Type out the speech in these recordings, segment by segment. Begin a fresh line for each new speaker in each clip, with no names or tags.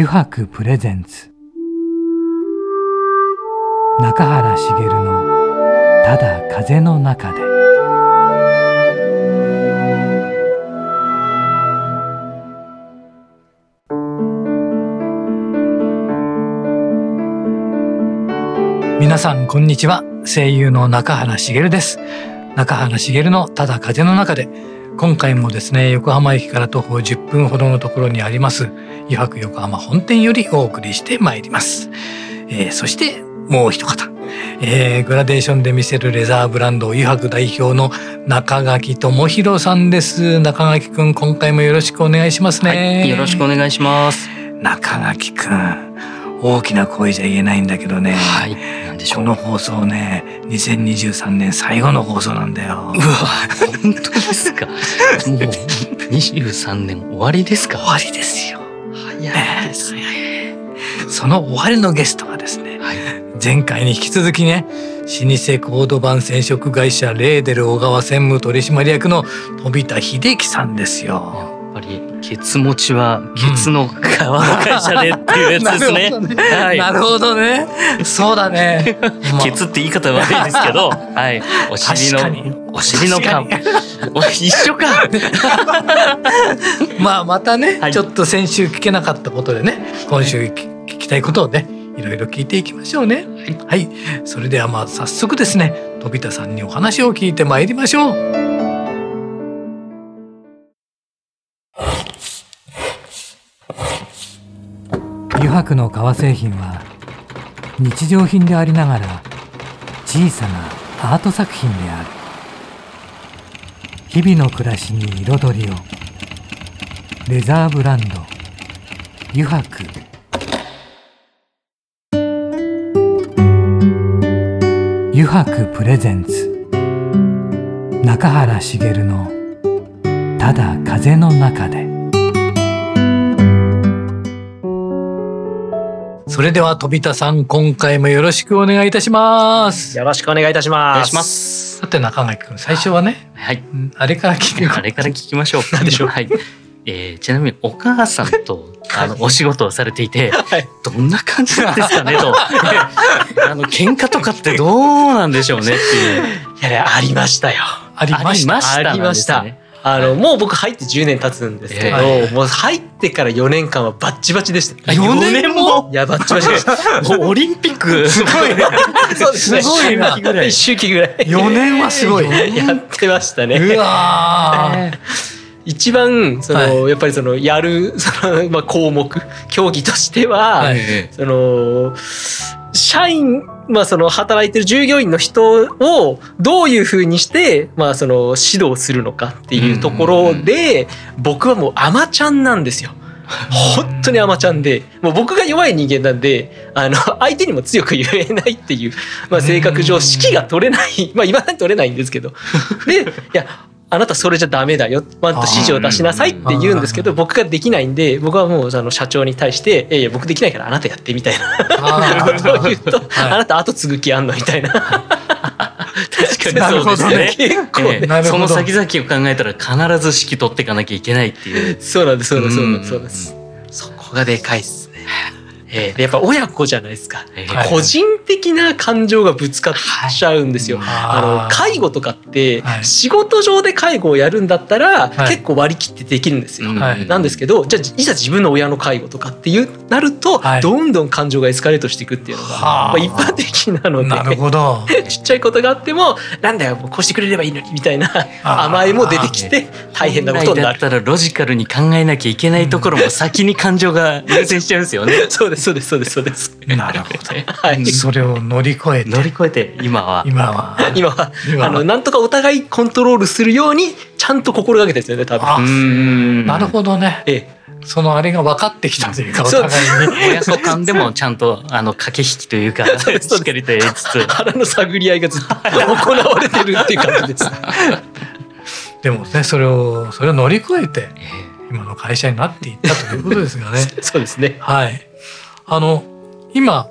油白プレゼンツ。中原茂の「ただ風の中で」皆さんこんにちは。声優の中原茂です。中原茂のただ風の中で。今回もですね横浜駅から徒歩10分ほどのところにあります油白横浜本店よりお送りしてまいります、えー、そしてもう一方、えー、グラデーションで見せるレザーブランド油白代表の中垣智博さんです。中垣くん今回もよろしくお願いしますね、
はい、よろしくお願いします。
中垣くん大きな声じゃ言えないんだけどね、
はい、
この放送ね2023年最後の放送なんだよ。
うわ本当ですか。もう23年終わりですか。
終わりですよその終わりのゲストはですね、はい、前回に引き続きね老舗コード版染色会社レーデル小川専務取締役の飛田秀樹さんですよ
ぱりケツ持ちはケツの皮の会社でっていうやつです ね。
はい、なるほどね。そうだね。
ケツって言い方悪いですけど、はい。お尻のお尻の皮。一緒か。
まあまたね、はい、ちょっと先週聞けなかったことでね、今週聞きたいことをね。いろいろ聞いていきましょうね。はい、はい、それではまあ早速ですね、飛田さんにお話を聞いてまいりましょう。油白の革製品は日常品でありながら小さなアート作品である日々の暮らしに彩りをレザーブランド油白油白プレゼンツ。中原茂の「ただ風の中で」それでは飛田さん今回もよろしくお願いいたします。
よろしくお願いいたします。お
願いします
さて中垣君最初はね
はい。
あれから聞
きあれから聞きましょう何 でしょう。はい。えー、ちなみにお母さんとあのお仕事をされていて、はい、どんな感じなんですかねと あの喧嘩とかってどうなんでしょうねっていう
いやありましたよ
ありました？
ありました、ね、あのもう僕入って10年経つんですけど、えー、もう入ってから4年間はバッチバチでした。
4年も？
いやバッチバチでした。
もうオリンピック
すごいね。
そうですね。
すごいな。
一周期ぐらい。
4年はすごい。
やってましたね。
うわ
一番その、はい、やっぱりそのやる そのまあ項目競技としては、はい、その社員まあその働いてる従業員の人をどういうふうにしてまあその指導するのかっていうところで僕はもうアマちゃんなんですよ。本当にアマちゃんでもう僕が弱い人間なんであの 相手にも強く言えないっていう、まあ、性格上指揮が取れないまあ今まで取れないんですけど。でいやあなたそれじゃダメだよ、まんと指示を出しなさいって言うんですけど、僕ができないんで、僕はもうあの社長に対して、いやいや、僕できないからあなたやってみたいなことを言うと、あなた後継ぐ気あんのみたいな。確
かにそうですね。結構ね、えー、その先々を考えたら必ず指揮取っていかなきゃいけないっていう。
そうなんです、そうなんです。そうなんですそこがでかいっすね。えー、やっぱ親子じゃないですか、えー、個人的な感情がぶつかっちゃうんですよ。はい、あの介護とかって仕事上で介護をやるんだったら、結構割り切ってできるんですよ。はい、なんですけどじゃあいざ自分の親の介護とかっていうなると、はい、どんどん感情がエスカレートしていくっていうのが、まあ、一般的なので
なるほど。
ちっちゃいことがあってもなんだよこうしてくれればいいのにみたいな甘えも出てきて大変なことになる。
だったらロジカルに考えなきゃいけないところも先に感情が優先しちゃうんですよね。
そうですそうですそうですそうです。
なるほど。はい。それを乗り越えて。
乗り越えて、今は。
今は。
今は。あの、なんとかお互いコントロールするように、ちゃんと心がけてですよね、多分。
なるほどね。ええ。そのあれが分かってきたというか、お
互いに。親子間でもちゃんと、あの、駆け引きというか、しっかりとやりつつ。
腹の探り合いがずっと行われてるっていう感じです。
でもね、それを、それを乗り越えて、今の会社になっていったということですがね。
そうですね。
はい。あの、今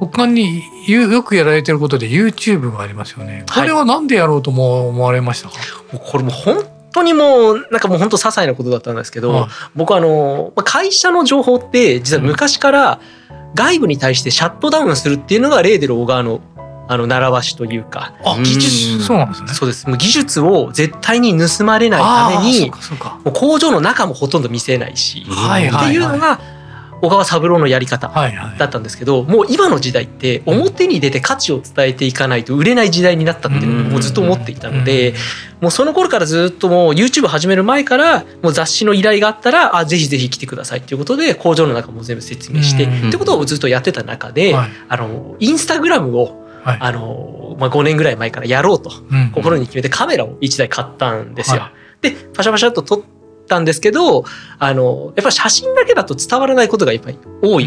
他によくやられてることで YouTube がありますよね。これは何でやろうと思われましたか、
はい、これも本当にもうなんかもう本当些細なことだったんですけど、
はい
僕あのまあ会社の情報って実は昔から外部に対してシャットダウンするっていうのがレーデル小川のあの習わしというか。
技術、そうなんですね。
そうです。技術を絶対に盗まれないために工場の中もほとんど見せないし、
はいはい。
っていうのが小川三郎のやり方
はいはい。
だったんですけどもう今の時代って表に出て価値を伝えていかないと売れない時代になったっていうのをずっと思っていたのでもうその頃からずっともう YouTube 始める前からもう雑誌の依頼があったらあぜひぜひ来てくださいっていうことで工場の中も全部説明して
うん。
ってことをずっとやってた中で
はい。
あのインスタグラムを
はい。
あの、まあ、5年ぐらい前からやろうと
うん。
心に決めてカメラを1台買ったんですよ。
は
でパシャパシャっと撮ったんですけどあのやっぱり写真だけだと伝わらないことがやっぱり多い。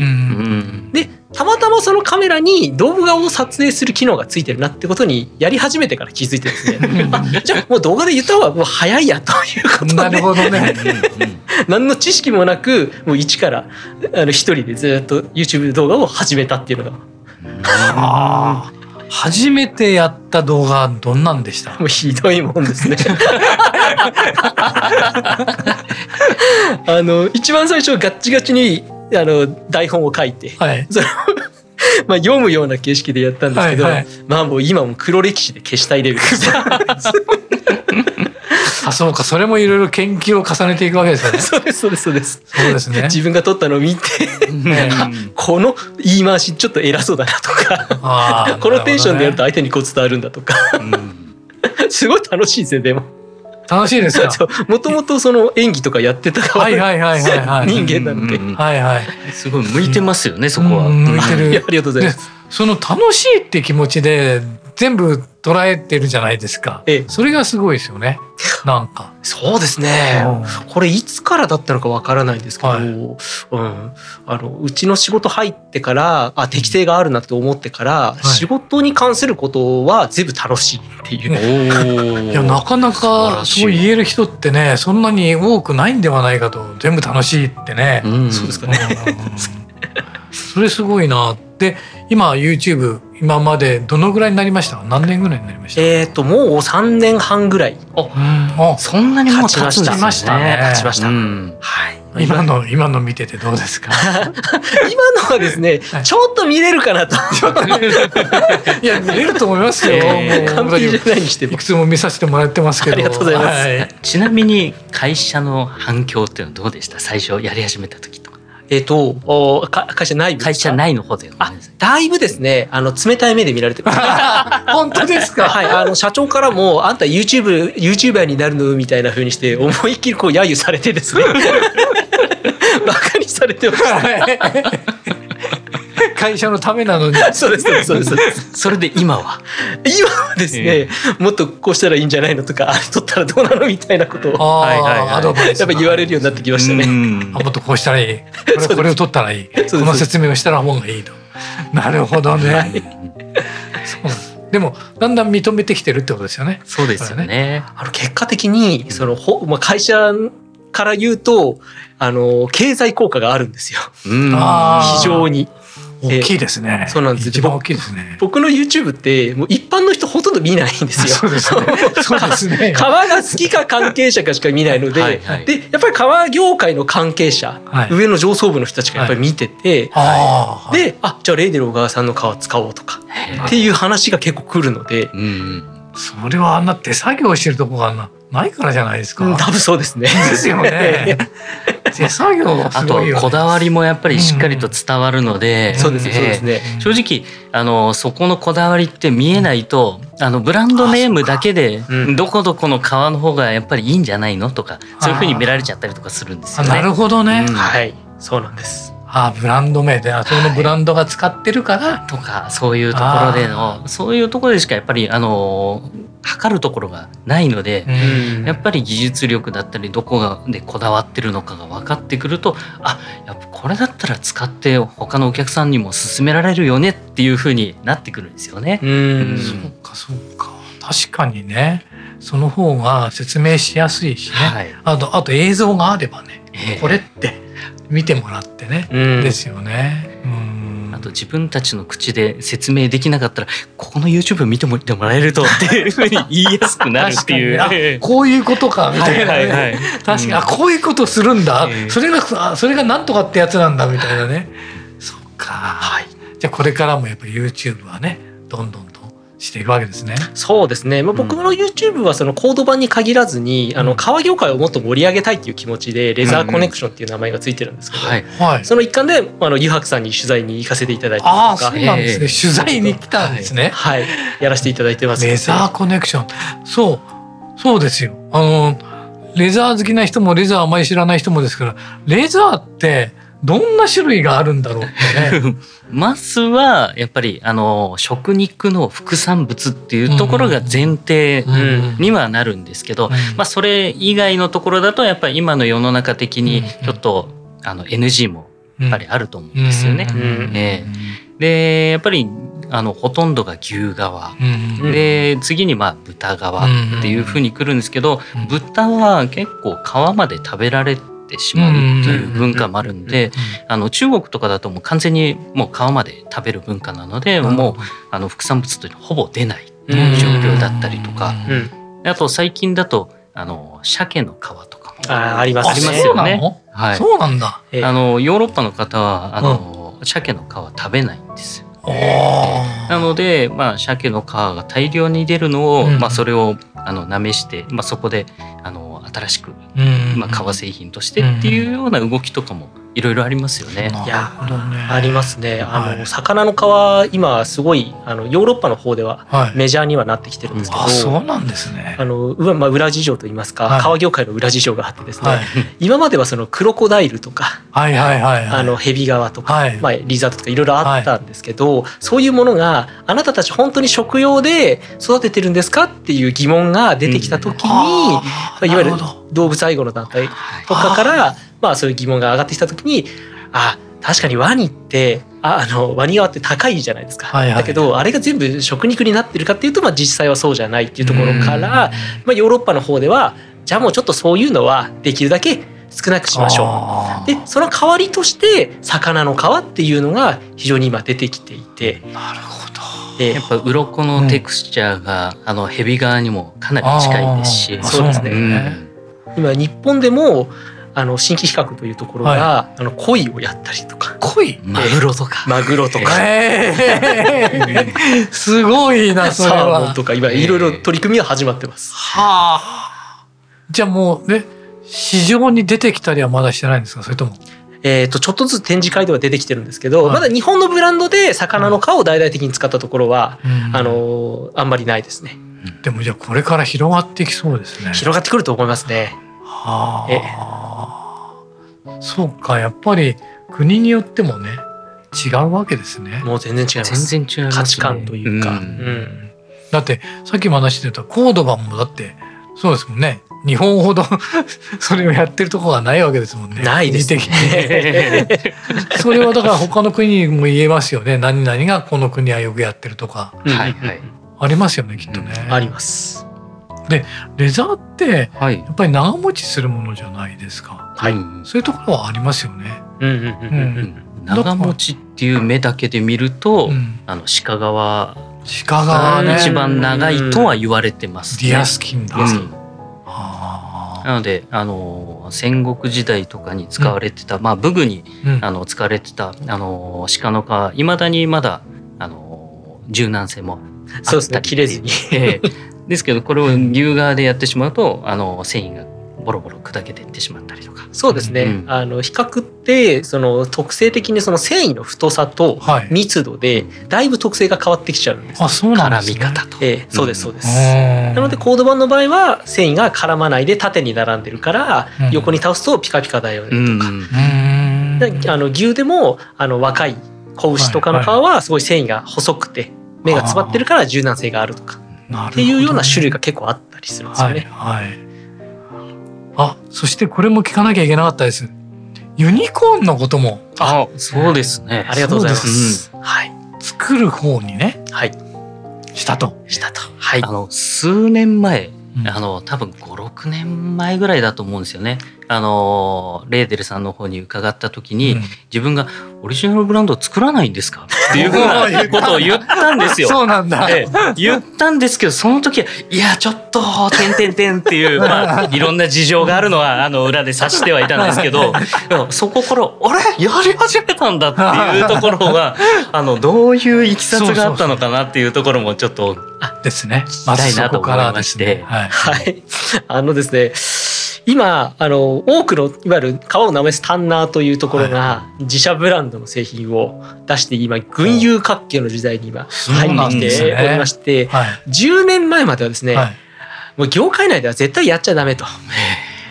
でたまたまそのカメラに動画を撮影する機能がついてるなってことにやり始めてから気づいてですね。あじゃあもう動画で言った方がもう早いやということで。
なるほどね。
何の知識もなくもう一からあの一人でずっと YouTube 動画を始めたっていうのが。
初めてやった動画どんなんでした？
うひどいもんですね。あの一番最初ガッチガチにあの台本を書いて
はい。
それを まあ読むような形式でやったんですけど、
はいはい
まあもう今も黒歴史で消したいレベルです。
あ、そうか。それもいろいろ研究を重ねていくわけですよね。
そうですそうですそうです。
そうですね。
自分が撮ったのを見て
うん
この言い回しちょっと偉そうだなとか
あー
このテンションでやると
な
相手にこう伝わるんだとか
うん
すごい楽しいですよでも。
楽しいですか？
もともとその演技とかやってた側
はいはいはいはいはい。
人間なので。
うん
はいはい。
すごい向いてますよね、そこは。
うん向いてる
ありがとうございま。
ですその楽しいって気持ちで全部捉えてるじゃないですか。
ええ
それがすごいですよね。なんか。
そうですね。
うん
これいつからだったのかわからないんですけど、
はい
うん、あのうちの仕事入ってからあ適性があるなって思ってから、
い
仕事に関することは全部楽しいっていう。
いやなかなかそう言える人ってねそんなに多くないんではないかと全部楽しいってね。
うん
そうですか
うん
ね。
それすごいな。で今 YouTube 今までどのぐらいになりました何年ぐらいになりました、
えっ、ともう3年半ぐらい。
うん。あ
そんなにもう経
ちましたね。経ちました
うん。
はい。
今の今の見ててどうですか？
今のはですね、
はい。
ちょっと見れるかなと。
いや見れると思いますよ。
えー
もう
完璧じゃないにしても。
いく。つも見させてもらってますけど。
ありがとうございます。
は
ちなみに会社の反響っていうのはどうでした？最初やり始めた時と。か
えっ、とおか会社内部
会社内の方で
あだいぶですね。あの冷たい目で見られてます。
本当ですか？
はい、あの社長からもあんた YouTube YouTuber になるの？みたいな風にして思いっきりこう揶揄されてですね。バカにされてまし
会社のためなのに。
たそうですそうですそうですそ
れで今は？
今はですね、もっとこうしたらいいんじゃないのとかあれ 取ったらどうなのみたいなことを
あ
はいはいはい
あ、アドバイス
やっぱ言われるようになってきましたね。
うん
あもっとこうしたらいい。これこれを取ったらいい。この説明をしたら方がいいと。なるほどね。
はい
そうでもだんだん認めてきてるってことですよね。
そうですよね
あの結果的にそのほ、まあ、会社から言うとあの経済効果があるんですよ非常に。
大きいですね。
そうなんです
一番大きいですね。
僕の YouTube ってもう一般の人ほとんど見ないんですよ。
そうですね。そうですね。
革が好きか関係者かしか見ないので、
はいはい
でやっぱり革業界の関係者、
はい
上の上層部の人たちがやっぱり見てて、
ああ。
であじゃあレイデル小川さんの革使おうとか
へ
っていう話が結構来るので、
うん
それはあんな手作業してるとこがなないからじゃないですか。
うん多分そうですね。
ですよね。手作業が
あと
すごいよ、ね。
こだわりもやっぱりしっかりと伝わるので、
そうですねそうです
え
ね。
え正直あのそこのこだわりって見えないとあのブランドネームだけで
うん
どこどこの革の方がやっぱりいいんじゃないのとかそういうふうに見られちゃったりとかするんですよね。
あなるほどね。
うん
はいそうなんです。
あブランド名であそのブランドが使ってるから、
とかそういうところでのそういうところでしかやっぱりあの測るところがないので、
うん。
やっぱり技術力だったりどこがでこだわってるのかが分かってくるとあやっぱこれだったら使って他のお客さんにも勧められるよねっていうふうになってくるんですよね。
うん。
そうかそうか。確かにね。その方が説明しやすいしね、
はい。
あとあと映像があればね
ええ。
これって見てもらってね、
うん。
ですよね。うん。
ああと自分たちの口で説明できなかったらここの YouTube 見てもらえるとっていうふうに言いやすくなるっていう。
こういうことかみたいな、ね、
はいはいはい。
確かに、
うん。
あこういうことするんだ、
ええ。
それがあそれがなんとかってやつなんだみたいなね。そっか、
はい。
じゃあこれからもやっぱり YouTube はねどんどんとしていくわけですね。
そうですね、まあ、僕の YouTube はそのコード版に限らずに、あの革業界をもっと盛り上げたいっていう気持ちでレザーコネクションっていう名前がついてるんですけど、
はい。
はい、
その一環であの湯白さんに取材に行かせていただいた
ああそうなんですね、
ええ
取材に来たんですね。
はい、やらせていただいてます。
レザーコネクション。そう。そうですよ。あのレザー好きな人もレザーあまり知らない人もですからレザーってどんな種類があるんだろうってね。
まずはやっぱりあの食肉の副産物っていうところが前提
ん。
にはなるんですけど、
うん。
まあ、それ以外のところだとやっぱり今の世の中的に
うん。
ちょっとあの NG もやっぱりあると思うんですよね。でやっぱりあのほとんどが牛側
うん。
うん。
で次にまあ豚側っていうふうに来るんですけど
うん。
豚は結構皮まで食べられてしまうっていう文化もあるんであの中国とかだともう完全にもう皮まで食べる文化なのでもうあの副産物というのはほぼ出ないっていう状況だったりとか。
うん。
あと最近だとあの鮭の皮とかも
あります
あ
あります
そう
よね
なの？
はい。
そうなんだ。
ええ。
あのヨーロッパの方はあの、鮭の皮食べないんですよ。
あ
なので、まあ、鮭の皮が大量に出るのを、
うん。
まあ、それをあのなめして、まあ、そこであの新しく、
うん
まあ、革製品としてっていうような動きとかもいろいろありますよね。
いや
ね。
ありますねあの、
はい
魚の皮今すごいあのヨーロッパの方では
はい。
メジャーにはなってきてるんですけど、
あそうなんですね。
あのうわまあ、裏事情といいますか、
はい
革業界の裏事情があってですね、
はい
今まではそのクロコダイルとか、
はいはいはいはい。
あのヘビ革とか、
はい
まあ、リザードとかいろいろあったんですけど、そういうものがあなたたち本当に食用で育ててるんですかっていう疑問が出てきた時に、
あー
いわゆる動物愛護の団体とかからまあそういう疑問が上がってきた時にあ確かにワニってああのワニ革って高いじゃないですか、
はいはい。
だけどあれが全部食肉になってるかっていうと、まあ、実際はそうじゃないっていうところから、まあ、ヨーロッパの方ではじゃあもうちょっとそういうのはできるだけ少なくしましょ
ょ
う。でその代わりとして魚の皮っていうのが非常に今出てきていて、
なるほど。
え
やっぱ鱗のテクスチャーが、あのヘビ側にもかなり近いですし。
そうですね。
ん。
今日本でもあの新規比較というところが、あの鯉をやったりとか
恋？
マグロとか、
マグロとか。
ええすごいなそれ
サーモ
は
ン。とか今いろいろ取り組みは始まってます。
はあ。じゃあもうね市場に出てきたりはまだしてないんですか？それとも。
えっ、とちょっとずつ展示会では出てきてるんですけど、
はい
まだ日本のブランドで魚の皮を大々的に使ったところは、
うん
あのあんまりないですね。
でもじゃあこれから広がっていきそうですね。
広がってくると思いますね。
はあ。そうかやっぱり国によってもね違うわけですね。
もう全然違います。
全然違いますね
価値観というか。
う
うんん
だってさっきも話してたコードバンもだってそうですもんね日本ほど それをやってるところはないわけですもんね。
ないです
国的にそれはだから他の国にも言えますよね何々がこの国はよくやってるとか
うん
はいはい
ありますよねきっとね。
あります。
レザーって
はい
やっぱり長持ちするものじゃないですか。
はい
うん
そういうところはありますよね。
うんうんうんうん
長持ちっていう目だけで見ると、
うん、
あの鹿側
鹿がね
が一番長いとは言われてますね。
ディアスキンだ。
うん
あ
なのであの戦国時代とかに使われてた、まあ武具に
ーうん
あの使われてたあの鹿の皮いまだにまだあの柔軟性も
そうですね。切れずに。
ええですけどこれを牛側でやってしまうとあの繊維がボロボロ砕けていってしまったりとか。
そうですね。
うん
あの比較ってその特性的にその繊維の太さと
はい。
密度でだいぶ特性が変わってきちゃうんです。
あそうなんですね。
絡み方と。
ええそうですそうです。
な
なのでコード版の場合は繊維が絡まないで縦に並んでるから、
うん
横に倒すとピカピカだよねとか。あの牛でもあの若い子牛とかの皮はすごい繊維が細くて目が詰まってるから柔軟性があるとか
なるほどね
っていうような種類が結構あったりするんですよ
はい
ね。
はい。あそしてこれも聞かなきゃいけなかったです。ユニコーンのことも
あそうですね。
ありがとうございま。
す
はい
作る方にね
はい
したと。
したと。はい
あ。の数年前
うん
あの多分56年前ぐらいだと思うんですよね。あのレーデルさんの方に伺った時に、
うん
自分がオリジナルブランドを作らないんですかっていうふうなことを言ったんですよ。
そうなんだ。
ええ言ったんですけどその時はいやちょっと「てんてんてん」っていう、まあ、いろんな事情があるのはあの裏で察してはいたんですけど そこから「あれ？やり始めたんだ」っていうところがあのどういういきさつがあったのかなっていうところもちょっと
ですね。
きたいなと思いまして
はい。
はい。あのですね、今、あの、多くの、いわゆる川を舐めすタンナーというところが、自社ブランドの製品を出して、今、群雄割拠の時代に今、入ってきておりまして、
はい。
10年前まではですね、
はい。
もう業界内では絶対やっちゃダメと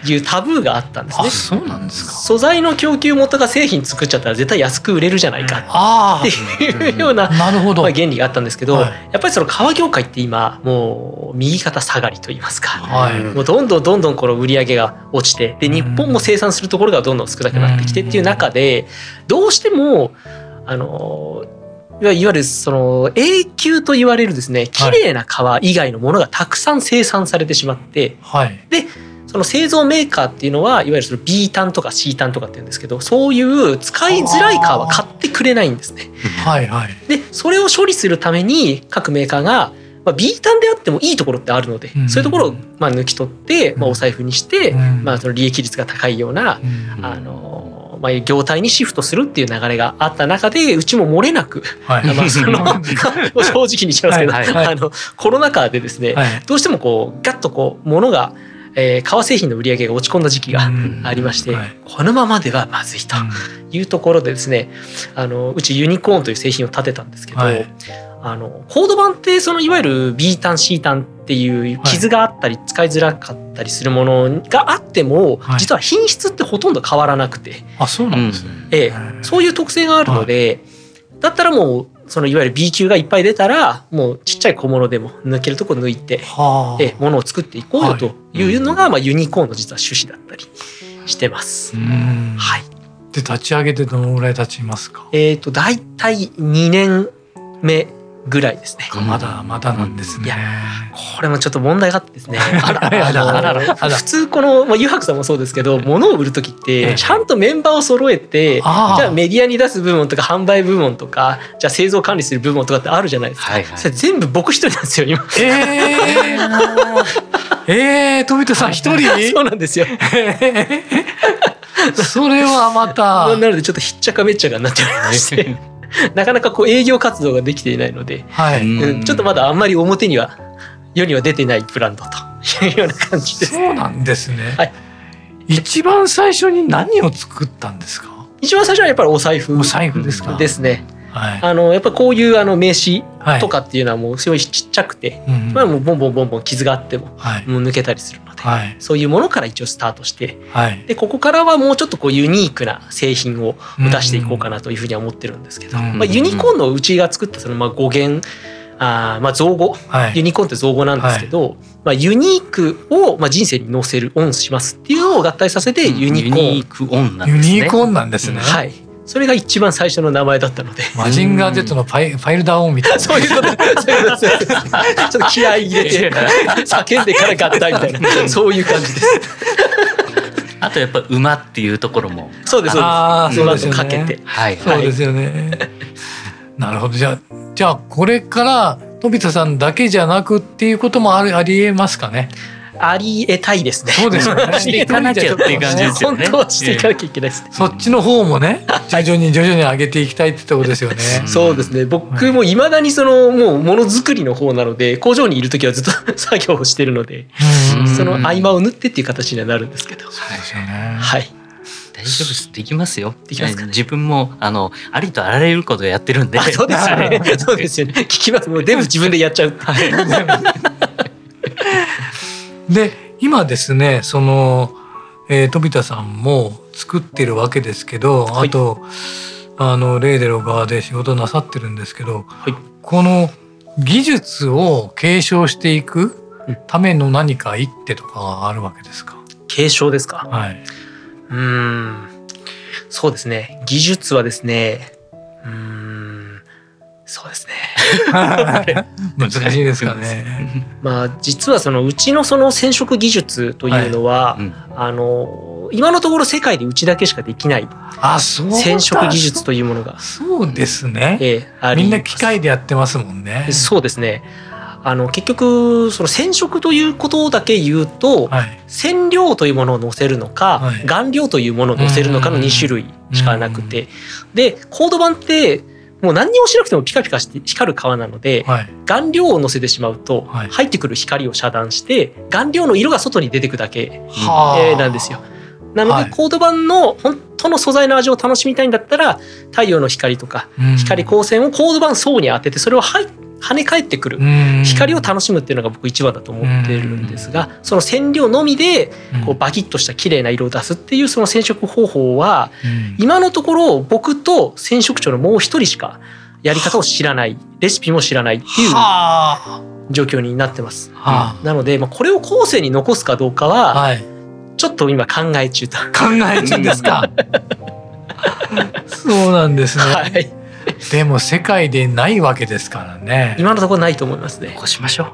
いうタブーがあったんですね
あ、。そうなんですか。
素材の供給元が製品作っちゃったら絶対安く売れるじゃないか
あ
っていうような
あ、なるほど。
まあ、原理があったんですけど、
はい
やっぱりその革業界って今もう右肩下がりと言いますか、
はい。
もうどんどんどんどんこの売り上げが落ちてで日本も生産するところがどんどん少なくなってきてっていう中でどうしてもあのいわゆるその永久と言われるですね綺麗な革以外のものがたくさん生産されてしまって
はい。
その製造メーカーっていうのはいわゆるその B 単とか C 単とかって言うんですけどそういう使いづらい革は買ってくれないんですね。
はい。はい。
でそれを処理するために各メーカーが、まあ、B 単であってもいいところってあるので、
うん
そういうところをまあ抜き取って、まあ、
うん
お財布にして、
うん
まあ、その利益率が高いような、
うん
あのまあ、業態にシフトするっていう流れがあった中でうちも漏れなく、
はい。
まあ、その 正直にしますけど、
はい
はい
あのコロナ禍でですね、
はい。
どうしてもこうガッとこう物が、えー革製品の売り上げが落ち込んだ時期が
うん。
ありまして、
はい。
このままではまずいというところでですねあのうちユニコーンという製品を立てたんですけど、
はい。
あのコード版ってそのいわゆる B 単 C 単っていう傷があったり使いづらかったりするものがあっても、
はい。
実は品質ってほとんど変わらなくて、
あ、そうなんですね。
ええそういう特性があるので、だったらもうそのいわゆる B 級がいっぱい出たらもうちっちゃい小物でも抜けるとこ抜いて、
はあ。
ええものを作っていこうよというのが、まあ、ユニコーンの実は趣旨だったりしてます。
うん。
はい
で、立ち上げてどのぐらい経ちますか？
えっ、と大体2年目ぐらいですね。
まだまだなんですね。
いやこれもちょっと問題があってですね。
あらあらあらあら。
あの普通この、まあ、ゆはくさんもそうですけど、物を売る時っ
ええ
て、ちゃんとメンバーを揃えて、じゃあメディアに出す部門とか販売部門とか、じゃあ製造管理する部門とかってあるじゃないですか。
はいはい。
それ全部僕一人なんですよ、今。
ええええ富田さん一人？
そうなんですよ。
それはまた。
なのでちょっとひっちゃかめっちゃかになっておりまして、なかなかこう営業活動ができていないので、
はい、
うん
うん。ちょっとまだあんまり表には、世には出てないブランドと いうような感じです。
そうなんですね、
はい。
一番最初に何を作ったんですか？
一番最初はやっぱりお財布
お財布ですか？
ですね。
はい。
あのやっぱこういうあの名刺
はい。
とかっていうのはもうすごいちっちゃくて、
うん
まあ、もうボンボンボンボン傷があっても
はい。
もう抜けたりする。ので、
はい。
そういうものから一応スタートして
はい。
でここからはもうちょっとこうユニークな製品を出していこうかなというふうには思ってるんですけど、
うん。
まあ、ユニコーンのうちが作ったそのまあ語源あーまあ造語
はい。
ユニコーンって造語なんですけど、まあ、ユニークをまあ人生に乗せるオンしますっていうのを合体させてユニコーン、
クオンなん
ユ
ですね。
ニークオンなんですね、
はいそれが一番最初の名前だったので。
マジンガー Z のファイファイルダウンみたいな
そういうこと、そういうことです。ちょっと気合い入れて、叫んでから合体みたいな、そういう感じです。
あとやっぱ馬っていうところも。
そうです、そうです。馬とかけて。
はい。
そうですよね。なるほど。じゃあ、じゃあこれから飛田さんだけじゃなくっていうこともあるありえますかね？
ありえたいですね。
そうですよね。
していかなきゃっていう感じですよね
本当はしていかなきゃいけないですね。
そっちの方もね、徐々に徐々に上げていきたいってとこですよね。
そうですね。僕もいまだにそのもうものづくりの方なので、工場にいる時はずっと作業をしてるので、
うん
その合間を縫ってっていう形にはなるんですけど。
そうですよね。
はい。
大丈夫です。できますよ。
できますかね
自分もあのありとあらゆることをやってるんで。
あそうですよね。そうですよね。聞きます。もう全部自分でやっちゃうって。
で、今ですね、その、えー、飛田さんも作ってるわけですけど、
はい。
あと、あの、レーデロ側で仕事なさってるんですけど、
はい。
この技術を継承していくための何か一手とかがあるわけですか？
継承ですか？
はい。
うーん。そうですね。技術はですねうーん。そうですね
難しいですかね。
まあ実はそのうちのその染色技術というのは、
うん。
あのの今のところ世界でうちだけしかできない染色技術というものが、
そうですね、
ええあり
みんな機械でやってますもんね。
そうですね。あの結局その染色ということだけ言うと、
はい。
染料というものを載せるのか、
はい。
顔料というものを載せるのかの2種類しかなくて、でコード版ってもう何にもしなくてもピカピカして光る革なので、
はい。
顔料を載せてしまうと、
はい。
入ってくる光を遮断して顔料の色が外に出てくだけ、なんですよ。なので、
はい。
コード版の本当の素材の味を楽しみたいんだったら太陽の光とか
うん。
光光線をコード版層に当ててそれをはい跳ね返ってくる
うん。
光を楽しむっていうのが僕一番だと思ってるんですがその染料のみでこうバキッとした綺麗な色を出すっていうその染色方法は
うん。
今のところ僕と染色長のもう一人しかやり方を知らないレシピも知らないっていう
は
状況になってます。なので、まあ、これを後世に残すかどうか
あ
は
はい。
ちょっと今考え中と。
考え中ですか。そうなんですね、
はい、
でも世界でないわけですからね
今のところないと思いますね。
残しましょ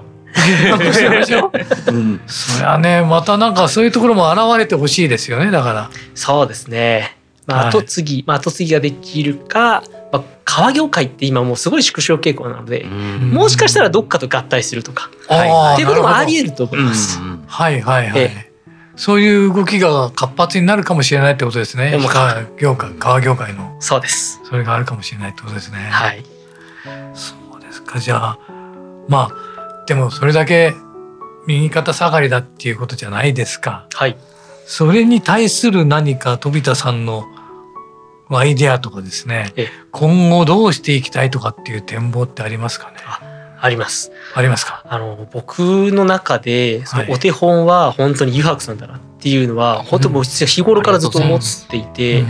残しましょう
う。うん。
そりゃねまたなんかそういうところも現れてほしいですよねだから
そうですね。まあ、
はい
後継ぎ、まあ、後継ぎができるか、まあ、革業界って今もうすごい縮小傾向なので、もしかしたらどっかと合体するとか、
あー
っていうこともあり得ると思います。
はいはいはい、
え
そういう動きが活発になるかもしれないってことですね。
でも
革業界革業界の。
そうです。
それがあるかもしれないってことですね。
はい。
そうですか。じゃあまあでもそれだけ右肩下がりだっていうことじゃないですか。
はい。
それに対する何か飛田さんのアイデアとかですね。
ええ。
今後どうしていきたいとかっていう展望ってありますかね？
あります。
ありますか？
あの僕の中でそ
はい。
のお手本は本当に油白さんだなっていうのは本当もう日頃からずっと思っていて、
うん。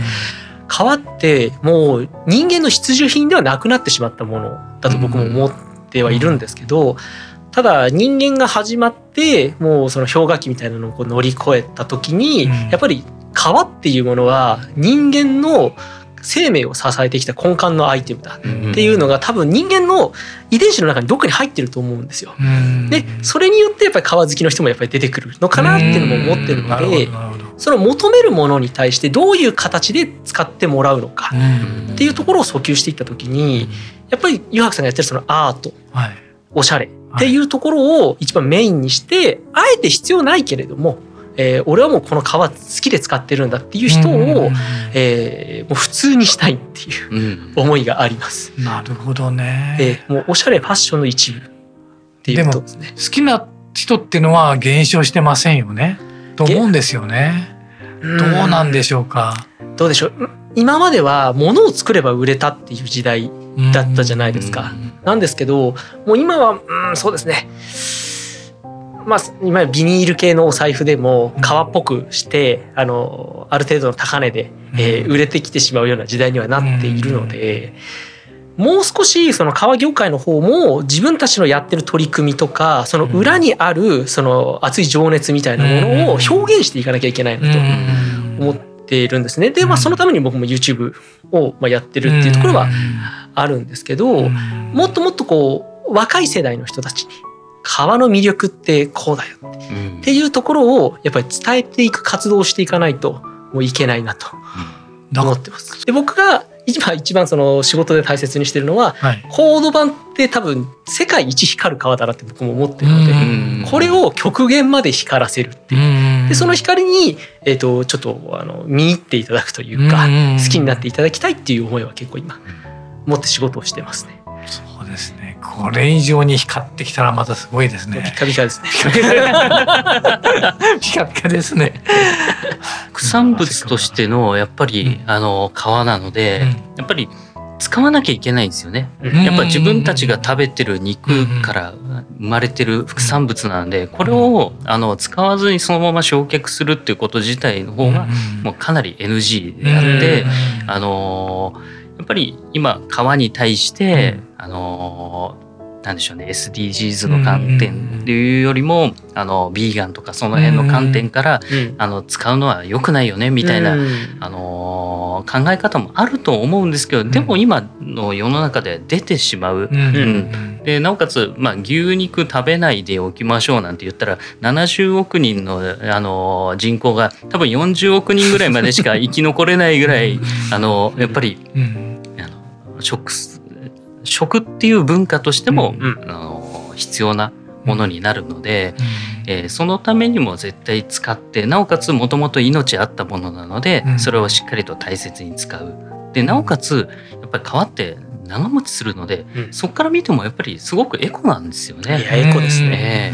革ってもう人間の必需品ではなくなってしまったものだと僕も思ってはいるんですけど、ただ人間が始まってもうその氷河期みたいなのをこう乗り越えた時に、
うん。
やっぱり革っていうものは人間の生命を支えてきた根幹のアイテムだ。っていうのが多分人間の遺伝子の中にどっかに入ってると思うんですよ。
うん
でそれによってやっぱり革好きの人もやっぱり出てくるのかなっていうのも思ってるのでその求めるものに対してどういう形で使ってもらうのか
うん
っていうところを訴求していった時にやっぱり湯白さんがやってるそのアート
はい。
おしゃれっていうところを一番メインにしてあえて必要ないけれども、えー俺はもうこの革好きで使ってるんだっていう人を、えーもう普通にしたいっていう
うん。
思いがあります。
なるほどね、
でもうおしゃれファッションの一部っていうことですね。
好きな人っていうのは減少してませんよねと思うんですよねどうなんでしょうか
どうでしょう今までは物を作れば売れたっていう時代だったじゃないですか。なんですけどもう今はうんそうですねまあ今ビニール系のお財布でも革っぽくしてあのある程度の高値で、えー売れてきてしまうような時代にはなっているので。もう少しその革業界の方も自分たちのやってる取り組みとかその裏にあるその熱い情熱みたいなものを表現していかなきゃいけないなと思っているんですね。でまあそのために僕も YouTube をまあやってるっていうところはあるんですけど、もっともっとこう若い世代の人たちに革の魅力ってこうだよ
うん。
っていうところをやっぱり伝えていく活動をしていかないともういけないなと思ってます。で僕が今一番その仕事で大切にしてるのは
らはい。
コード版って多分世界一光る革だなって僕も思ってるので、
うん。
これを極限まで光らせるっていう。でその光に、えー、とちょっとあの見入っていただくというか、
うん。
好きになっていただきたいっていう思いは結構今持って仕事をしてますね。
そうですね。これ以上に光ってきたらまたすごいです
ピ
ね
カピカですね。
ピカピカですね。
副産物としてのやっぱり、あの皮なので、
うん。
やっぱり使わなきゃいけないんですよね。
うん。
やっぱ自分たちが食べてる肉から生まれてる副産物なのでこれをあの使わずにそのまま焼却するっていうこと自体の方がもうかなり NG であって、あのーやっぱり今川に対して、あのーなんでしょうね SDGs の観点っていうよりも、あのビーガンとかその辺の観点から、
うん。
あの使うのは良くないよねみたいな、
うん。
あのー考え方もあると思うんですけど、でも今の世の中で出てしまう、うん、でなおかつ、まあ、牛肉食べないでおきましょうなんて言ったら70億人のあの人口が多分40億人ぐらいまでしか生き残れないぐらいあのやっぱり、あの食食っていう文化としても、あの必要なものになるので、えー、そのためにも絶対使ってなおかつもともと命あったものなので、それをしっかりと大切に使う。でなおかつやっぱり皮って長持ちするので、うん、そこから見てもやっぱりすごくエコなんですよね。
いやエコですね。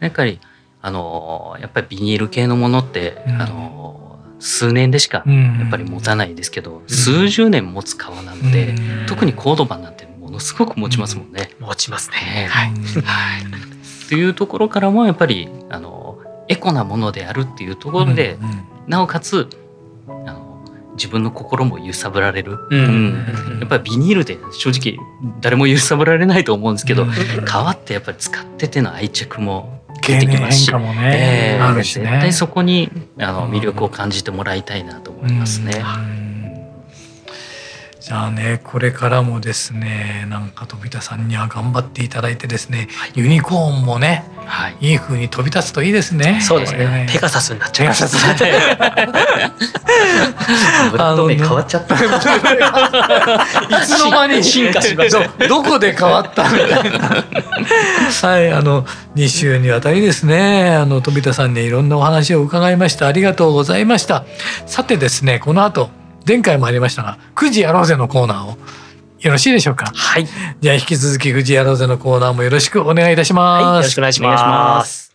やっぱりあのやっぱりビニール系のものって、うん、あの数年でしかやっぱり持たないですけど、うん、数十年持つ皮なので、特にコードバンなんてものすごく持ちますもんね。
持ちますね。はい。
はい。というところからもやっぱりあのエコなものであるっていうところで、なおかつあの自分の心も揺さぶられる、うん、やっぱりビニールで正直誰も揺さぶられないと思うんですけど、うん、皮ってやっぱり使ってての愛着も出てきますし、
ねえー、
絶対そこにあの魅力を感じてもらいたいなと思いますね。
じゃあねこれからもですねなんか飛田さんには頑張っていただいてですね、はい、ユニコーンもね、はい、いい風に飛び立つといいですね。
そうですね。ねペガサスになっちゃいました。
ブランド名変わっちゃった。い
つの間に進化しました？どこで変わったみたいな。はい、あの2週にわたりですね、あの飛田さんにいろんなお話を伺いました。ありがとうございました。さてですね、この後。前回もありましたが、9時やろうぜのコーナーをよろしいでしょうか？
はい。
じゃあ引き続き9時やろうぜのコーナーもよろしくお願いいたします。はい、よ
ろしくお願いします。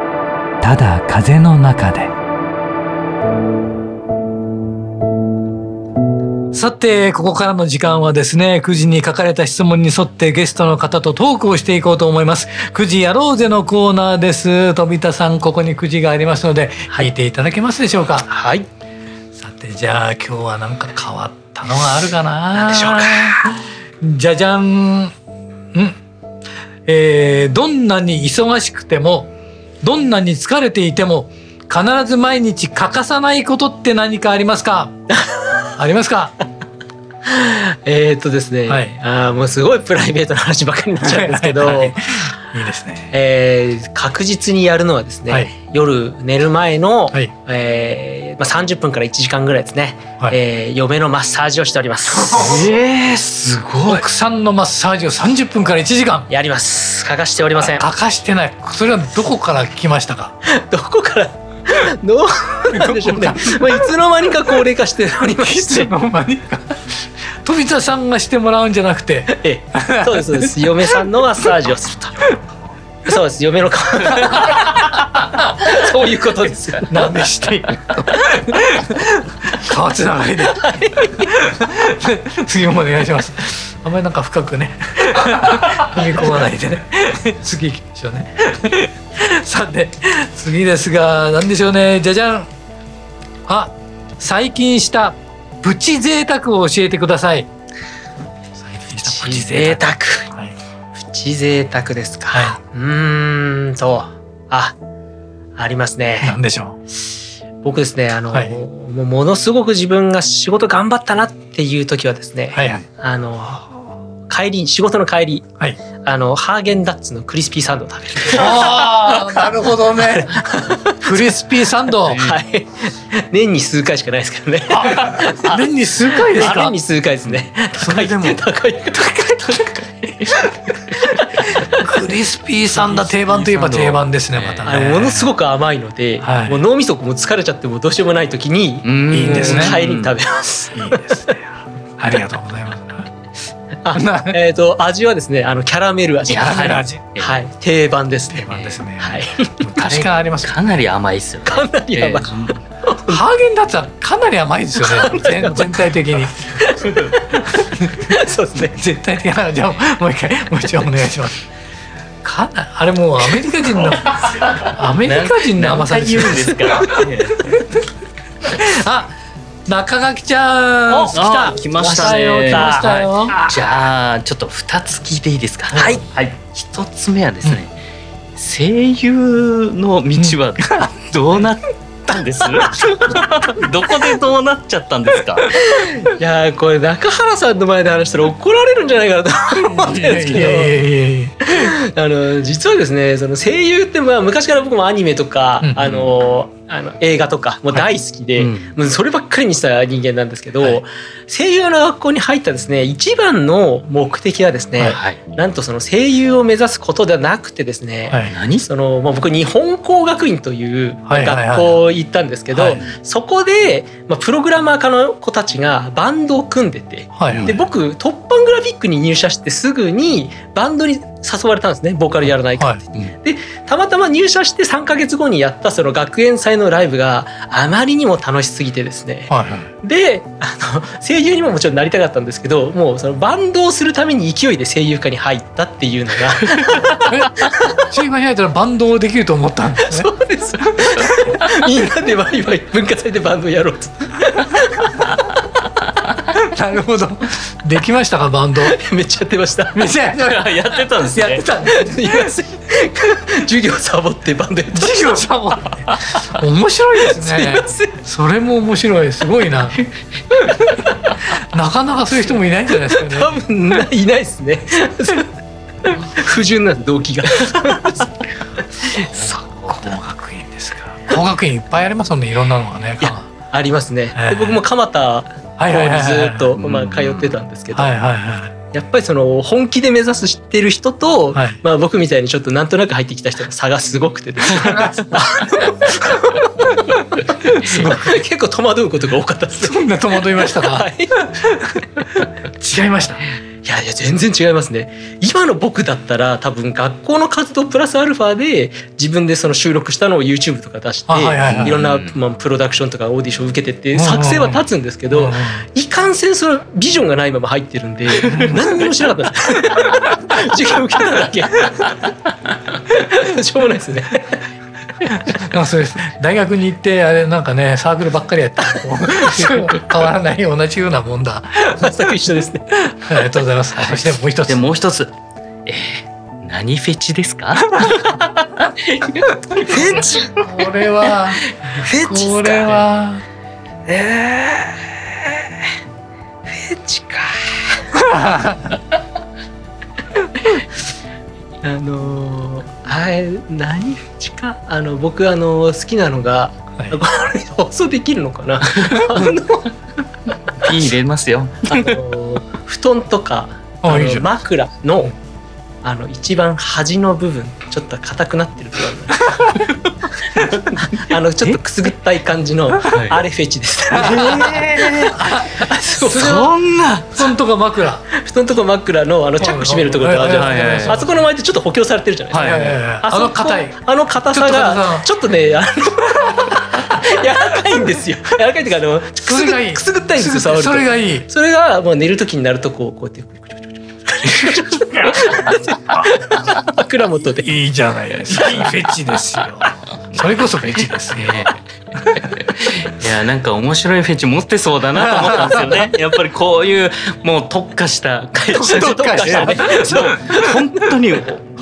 ただ風の中で」さてここからの時間はですね9時に書かれた質問に沿ってゲストの方とトークをしていこうと思います。9時やろうぜのコーナーです。飛田さんここに9時がありますので聞いていただけますでしょうか？
はい。
さてじゃあ今日は何か変わったのがあるかな？
何でしょうか？
じゃじゃん。ん。えー、どんなに忙しくても、どんなに疲れていても、必ず毎日欠かさないことって何かありますか？ありますか？
えっとですね、はい、あもうすごいプライベートな話ばかりになっちゃうんですけど、はいはい、い
いですね、
えー、確実にやるのはですね、はい、夜寝る前の、はい、えー、まあ、30分から1時間ぐらいですね、はい、えー、嫁のマッサージをしております。
えー、すごい。奥さんのマッサージを30分から1時間。
やります。欠かしておりません。
欠かしてない。それはどこから来ましたか？
どこから？どうなんでしょうね。まあ、いつの間にか高齢化しておりまして。いつの間にか。
富田さんがしてもらうんじゃなくて。
ええ、そうですそうです。嫁さんのマッサージをするとそうです。嫁の顔。そういうことです
なんでしている顔つながりで次もお願いします。あんまりなんか深くね。踏み込まないでね。次行きましょうね。さて次ですが何でしょうね。じゃじゃんあ最近したプチ贅沢を教えてください。
プチ贅沢。はい、プチ贅沢ですか。はい、うんと、あ、ありますね。
なんでしょ
う。僕ですね、あの、はい、もものすごく自分が仕事頑張ったなっていう時はですね、はいはい、あの帰り仕事の帰り、はい、あのハーゲンダッツのクリスピーサンドを食べる。
ああ、なるほどね。クリスピーサンド。はい。
年に数回しかないですけどね。
年に数回ですか？
年に数回ですね。
高いでも高い高い高いクリスピーサンダ定番といえば定番ですね。また
ものすごく甘いので、もう脳みそも疲れちゃってもどうしようもない時に
いいん。ですね。
帰りに食べます。
いいですね。ありがとうございます。
あえっ、と味はですねあのキャラメル味。
キャラメル味。
はい。定番ですね。
定番ですね。
はい。
確かあります
かなり甘いですよね。
かなり甘い。
えー
ハーゲンダッツはかなり甘いですよね。全全体的に。
そうですね。
絶対的なじゃあもう一回もう一度お願いしますかなあれもうアメリカ人の アメリカ人の甘さですよ
何回言うんですか？
あ中垣ちゃん。
お
来た。
来ましたね。
よ来ましたよ、
じゃあちょっと二つ聞いていいですか？
はい。
はい。一つ目はですね、声優の道はどうなったんです？どこでどうなっちゃったんですか？
いやーこれ中原さんの前で話したら怒られるんじゃないかなと思って
い
るんですけどあの実はですねその声優ってまあ昔から僕もアニメとか、
うん
あのあの映画とかもう大好きで、
うん。
もうそればっかりにした人間なんですけど、
はい。
声優の学校に入ったですね。一番の目的はですね、
はい。
はい。
なんとその声優を目指すことではなくてですね、
はい。
何？
そのまあ、僕日本工学院という
はいはいはい。
学校行ったんですけど、
はい。
そこで、まあ、プログラマー科の子たちがバンドを組んでて、
はい
で僕突版グラフィックに入社してすぐにバンドに誘われたんですねボーカルやらないかって、でたまたま入社して3か月後にやったその学園祭のライブがあまりにも楽しすぎてですね、
はいはい。
であの声優にももちろんなりたかったんですけどもうそのバンドをするために勢いで声優科に入ったっていうのが。
そういう場に入ったらバンドできると思ったんですね。
そうです。みんなでワイワイ文化祭でバンドやろうと
なるほど。できましたかバンド？
めっちゃやってました。
めちゃ
やってたんですね。
やって。た
授業サボってバンドやってまし
授業サボって。面白いですね。それも面白い。すごいな。なかなかそういう人もいないんじゃないですかね。
多分ないいないですね。不純な動機が。
そう工学院ですか工学院いっぱいありますもんねいろんなのがね。
ありますね。
ええ。
で僕も蒲田
はいはいはいはい。
にずっと
うん
まあ通ってたんですけど
はいはいはい。
やっぱりその本気で目指す知ってる人と、
はい。
まあ僕みたいにちょっとなんとなく入ってきた人の差がすごくてですね。結構戸惑うことが多かったですね。
そんな戸惑いましたか？
はい。
違いました
いやいや全然違いますね。今の僕だったら多分学校の活動プラスアルファで自分でその収録したのを YouTube とか出して
い
ろんな、
うん
まあ、プロダクションとかオーディション受けてって作成は立つんですけど、
うん
いかんせんそのビジョンがないまま入ってるんで 何にもしなかった。です授業受けただけ。しょうもないですね
なんかそうです大学に行ってあれなんかねサークルばっかりやってこう変わらない同じようなもんだ。
全く一緒ですね。
ありがとうございます。そしてもう一つ。
でもう一つ、えー、何フェチですか？
フェチ？
これは
フェチ
これは。
えー、フェチか。あのー、あれ何フェチかあの僕あの好きなのが、
はい。
これ放送できるのかな？あ の
ピー入れますよ。
あの布団とかあの枕のあの一番端の部分ちょっと硬くなってる部分あのちょっとくすぐったい感じの
はい
あれフェチです。そ
んな。
布団とか枕
布団とか枕のあのチャック閉めるところあるじゃないですか。
はいはいはい
あそこの前ってちょっと補強されてるじゃないですか。
あの硬い
あの硬さが
さ
ちょっとねあの 柔らかいんですよ。柔らかいっていうかあのくすぐったいんですよ触ると。
それがいい
それがもう寝る時になるとこうこうやって枕元で。
いいじゃないですか。いいフェチですよ。それこそフェチですね。
いやなんか面白いフェチ持ってそうだなと思ったんですよね。やっぱりこういうもう特化した会社
特化したね。
そう。本当に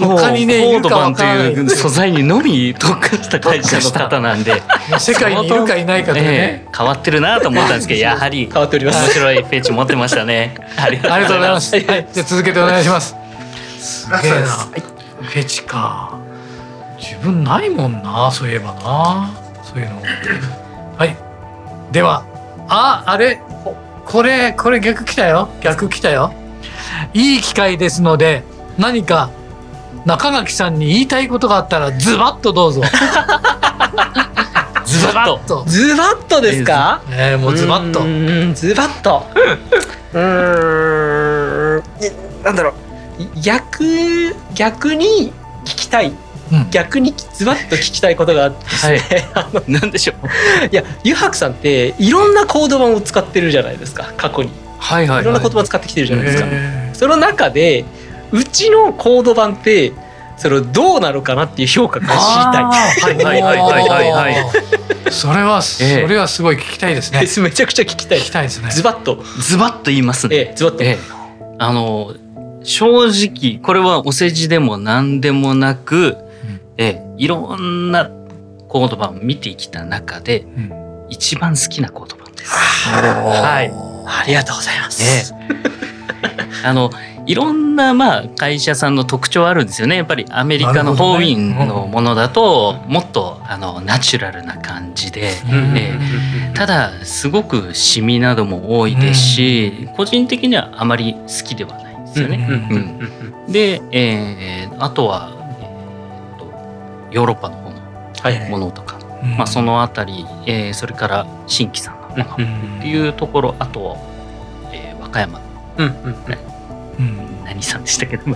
他にね
フォードバンと
いるかわからない
いう素材にのみ特化した会社の方なんで、
世界にいるかいないかとね
ええ変わってるなと思ったんですけどやはり
変わっております
面白いフェチ持ってましたね。あり
がとうございます。じゃあ続けてお願いします。すげえな。フェチか。自分ないもんな、そういえばな。そういうの。はい。では、あ、あれ、これ、これ逆来たよ。逆来たよ。いい機会ですので、何か中垣さんに言いたいことがあったらズバッとどうぞ。
ズバッと。
と。
ズバッとですか？
えー、もうズバッと
ズバッと。うーん。逆逆に聞きたい
うん
逆にズバッと聞きたいことがあってですね、あの
なんでしょう。
いやゆはくさんっていろんなコード版を使ってるじゃないですか過去に
はいはいい
ろんな言葉使ってきてるじゃないですか、
へ
その中でうちのコード版ってそれどうなのかなっていう評価が知りたい。
ー
はいはいはいはいはい。
それはそ
え。え
れはすごい聞きたいですね。
めちゃくちゃ聞きたい
聞きたいですね。
ズバッと。
ズバッと言いますね。
ええズバッと、
ええ。あの、正直、これはお世辞でも何でもなく、ええいろんなコード版を見てきた中で、
うん。
一番好きなコード版です。
はい。
ありがとうございます、
あの、いろんな、まあ、会社さんの特徴あるんですよね。やっぱりアメリカのホーウィンのものだと、もっと、あの、ナチュラルな感じで、
うん
えただ、すごくシミなども多いですし、個人的にはあまり好きではないんですよね。
うん
うんで、えーあとは、えーとヨーロッパの方の
はいはい。
ものとか、
うん。
まあ、そのあたり、えーそれから新規さんのものっていうところあと、えー和歌山
うんうんうん
うん。
何さんでしたっけど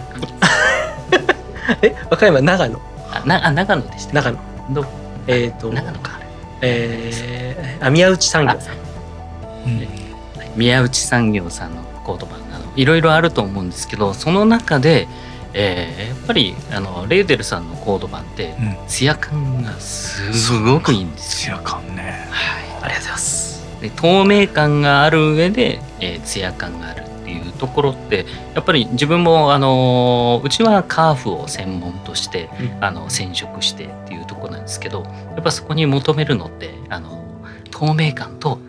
え和歌山長野。
あなあ長野でした。
長野。
ど
えっ、と
長野か。
えー、あ宮内産業。さん
う。ん。
宮内産業さんのコード版などいろいろあると思うんですけどその中で、えーやっぱりあのレーデルさんのコード版って
うん。
ツヤ感がすごくいいんですよ。
ツヤ感ね。
はい。
ありがとうございます。
で透明感がある上で、えー、ツヤ感があるっていうところってやっぱり自分もあのーうちはカーフを専門として、
うん。
あの染色してっていうところなんですけどやっぱそこに求めるのってあの透明感と、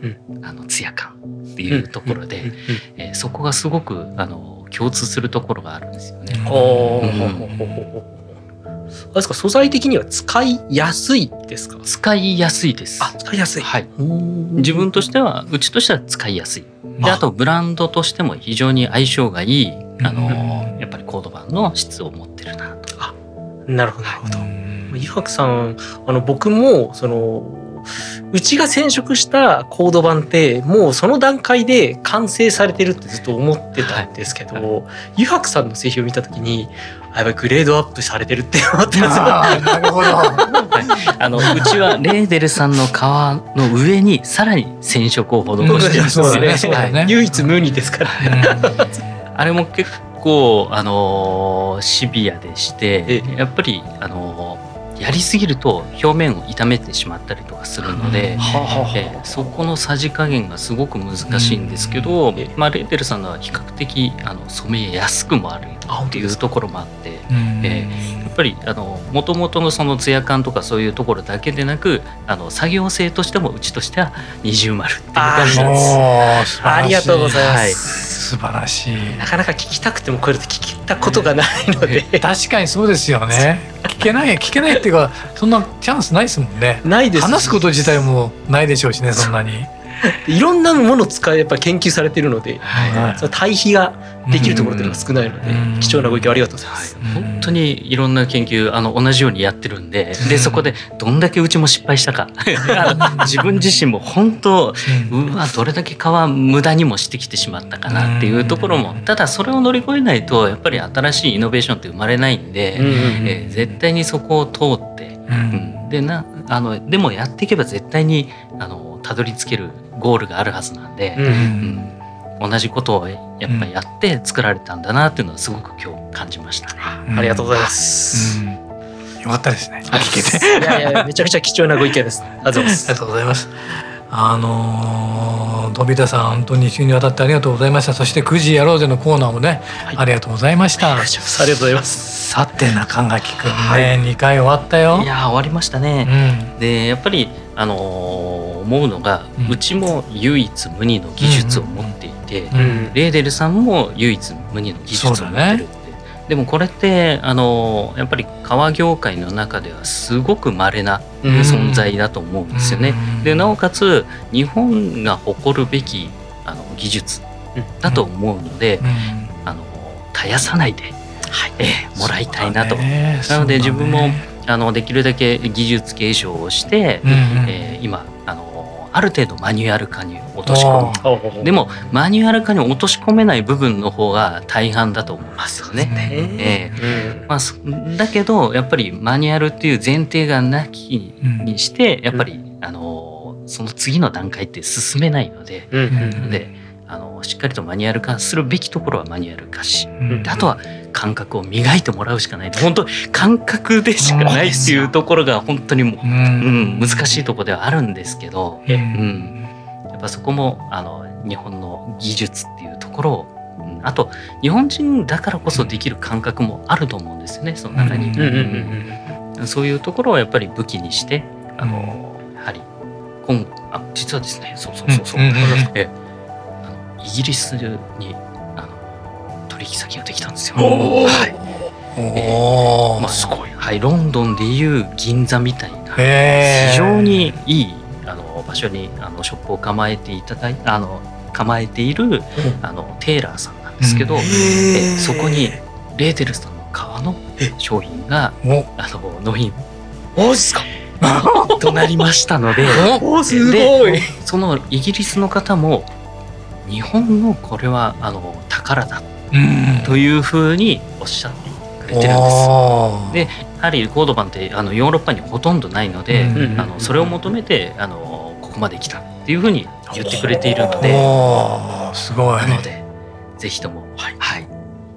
あのツヤ感っていうところで、えーそこがすごくあの共通するところがあるんですよね。
あれですか。素材的には使いやすいですか？
使いやすいです。
あ使いやすい。
はい。自分としてはうちとしては使いやすい。であ。とブランドとしても非常に相性がいいあの
うん
やっぱりコード版の質を持ってるな。と。
なるほど。なるほど。
うん
ゆはくさんあの僕もそのうちが染色したコード版ってもうその段階で完成されてるってずっと思ってたんですけど、ゆはくさんの製品を見た時にあやっぱりグレードアップされてるって思ってます
なるほど。
あのうちはレーデルさんの皮の上にさらに染色を施してるんです
そうだね。
よね。
そうだね。
唯一無二ですから。
あれも結構あのシビアでして
え
やっぱりあのやりすぎると表面を傷めてしまったりとかするので。えーそこのさじ加減がすごく難しいんですけど、
ええ
まあ、レーデルさんのは比較的あの染めやすくもあるっていうところもあって
うん。
えやっぱりあの元々のそのツヤ感とかそういうところだけでなくあの作業性としてもうちとしては二重丸っていう感じなんです。
ありがとうございます、
はい
素晴らしい。
なかなか聞きたくてもこれで聞きたことがないので、
確かにそうですよね。聞けない聞けないっていうかそんなチャンスないですもんね。
ないです。し
話すこと自体もないでしょうしねそんなに
いろんなものを使いやっぱ研究されてるので、
はい。
その対比ができるところっていうのが少ないので、
うん。
貴重なご意見ありがとうございます。
うん
本当にいろんな研究あの同じようにやってるんででそこでどんだけうちも失敗したか。自分自身も本当
う
わどれだけ皮無駄にもしてきてしまったかなっていうところもただそれを乗り越えないとやっぱり新しいイノベーションって生まれないんで、
うん
えー絶対にそこを通って、
う
うんん。でなあのでもやっていけば絶対にあのたどり着けるゴールがあるはずなんで、
うん
うん同じことをやっぱやって作られたんだなっていうのはすごく今日感じましたね。
うん
ありがとうございます。
うんよかったですね聞けて
いやいやめちゃくちゃ貴重なご意見です。ありがとうございます
ありが。とうございます。あのー、飛田さん本当に2週にわたってありがとうございました。そして9時やろうぜのコーナーもね、
はい
ありがとうございました。
ありがとうございます。
さて中垣くんね、2回終わったよ。
いやー終わりました
う
ね。
ん、
でやっぱり、あのー思うのが、
う
うんちも唯一無二の技術を持っていて、
うん。うん。
レーデルさんも唯一無二の技術を持ってるって、でもこれって、あのーやっぱり革業界の中ではすごく稀な
うん。
存在だと思うんですよね。
うん。
でなおかつ日本が誇るべきあの技術だと思うので、
うん。
あの絶やさないで、ええもらいたいなと。なので自分もあのできるだけ技術継承をして、
うんうん。
えー今あのある程度マニュアル化に落とし込む。でもマニュアル化に落とし込めない部分の方が大半だと思いますよね。えーまあ、だけどやっぱりマニュアルっていう前提がなきにしてやっぱり、あのその次の段階って進めないので,、であのしっかりとマニュアル化するべきところはマニュアル化し、あとは感覚を磨いてもらうしかない。本当感覚でしかないっていうところが本当にもう、うん、難しいところではあるんですけど、うん、やっぱそこもあの日本の技術っていうところをあと日本人だからこそできる感覚もあると思うんですよねその中に、そういうところをやっぱり武器にしてあのやはり今あ実はですねそうそうそうそう、えイギリスに取引先ができたんですよ。はい。えー、まあすごい。はい、ロンドンでいう銀座みたいな非常にいいあの場所にあのショップを構えていただいあの構えている、あのテーラーさんなんですけど、えそこにレーテルさんの革の商品があの納品。
マジか。
となりましたので、
おすごい。
そのイギリスの方も日本のこれはあの宝だというふうにおっしゃってくれてるんです。でやはりコードバンってあのヨーロッパにほとんどないので、うん、あのそれを求めてあのここまで来たっていうふうに言ってくれているので。す
ごい。
なのでぜひとも、はい、はい、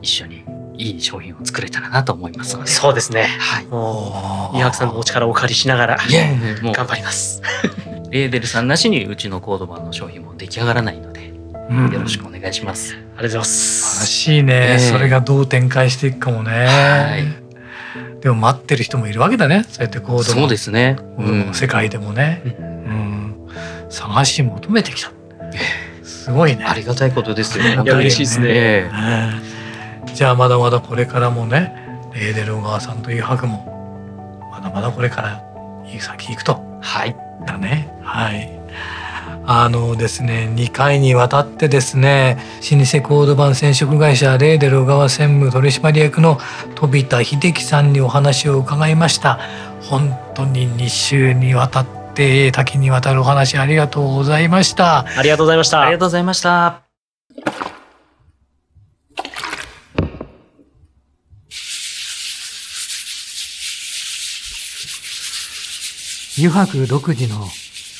一緒にいい商品を作れたらなと思いますので。
そうですね。はい。伊白さんのお力をお借りしながら頑張ります。
レーデルさんなしにうちのコードバンの商品も出来上がらないのでよろしくお願いします。あり
がとうございます。
素晴らしいね、えー、それがどう展開していくかもね。はい。でも待ってる人もいるわけだね。そうやって行動
そうですね。
うん、世界でもね、うん、探し求めてきた。すごいね。
ありがたいことですよ。
いや嬉しいですね。え
ー、じゃあまだまだこれからもね、レーデル小川さんというハグもまだまだこれからいい先行くと。
はい。
だね。はい。あのですね2回にわたってですね老舗コード版染色会社レーデル小川専務取締役の飛田秀樹さんにお話を伺いました。本当に2週にわたって多岐にわたるお話ありがとうございました。
ありがとうございました。
ありがとうございました。
油白独自の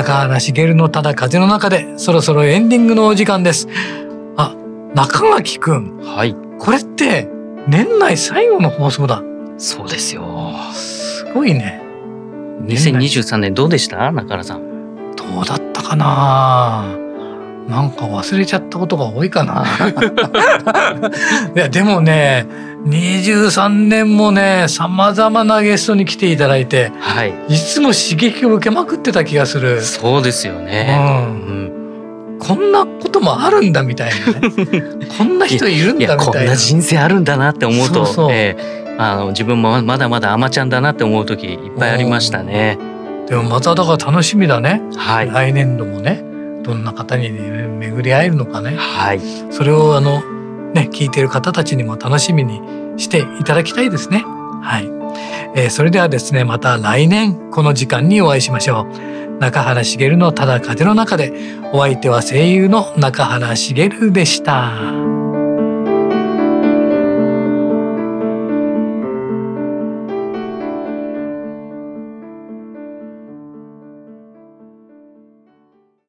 中原茂のただ風の中でそろそろエンディングのお時間です。あ、中垣くん。
はい。
これって年内最後の放送だ。
そうですよ。
すごいね。
2023年どうでした？中原さん。
どうだったかな？なんか忘れちゃったことが多いかな。いや、でもね、23年もね、様々なゲストに来ていただいて、
はい。
いつも刺激を受けまくってた気がする。
そうですよね。うん。
うんこんなこともあるんだみたいなね。こんな人いるんだみたいな。
こんな人生あるんだなって思うと、そえー、あの自分もまだまだアマちゃんだなって思う時いっぱいありましたね。
でもまただから楽しみだね。
はい。
来年度もね。どんな方に、ね、巡り会えるのかね、
はい、
それをあの、ね、聞いている方たちにも楽しみにしていただきたいですね。はいえー、それではですねまた来年この時間にお会いしましょう。中原茂のただ風の中でお相手は声優の中原茂でした。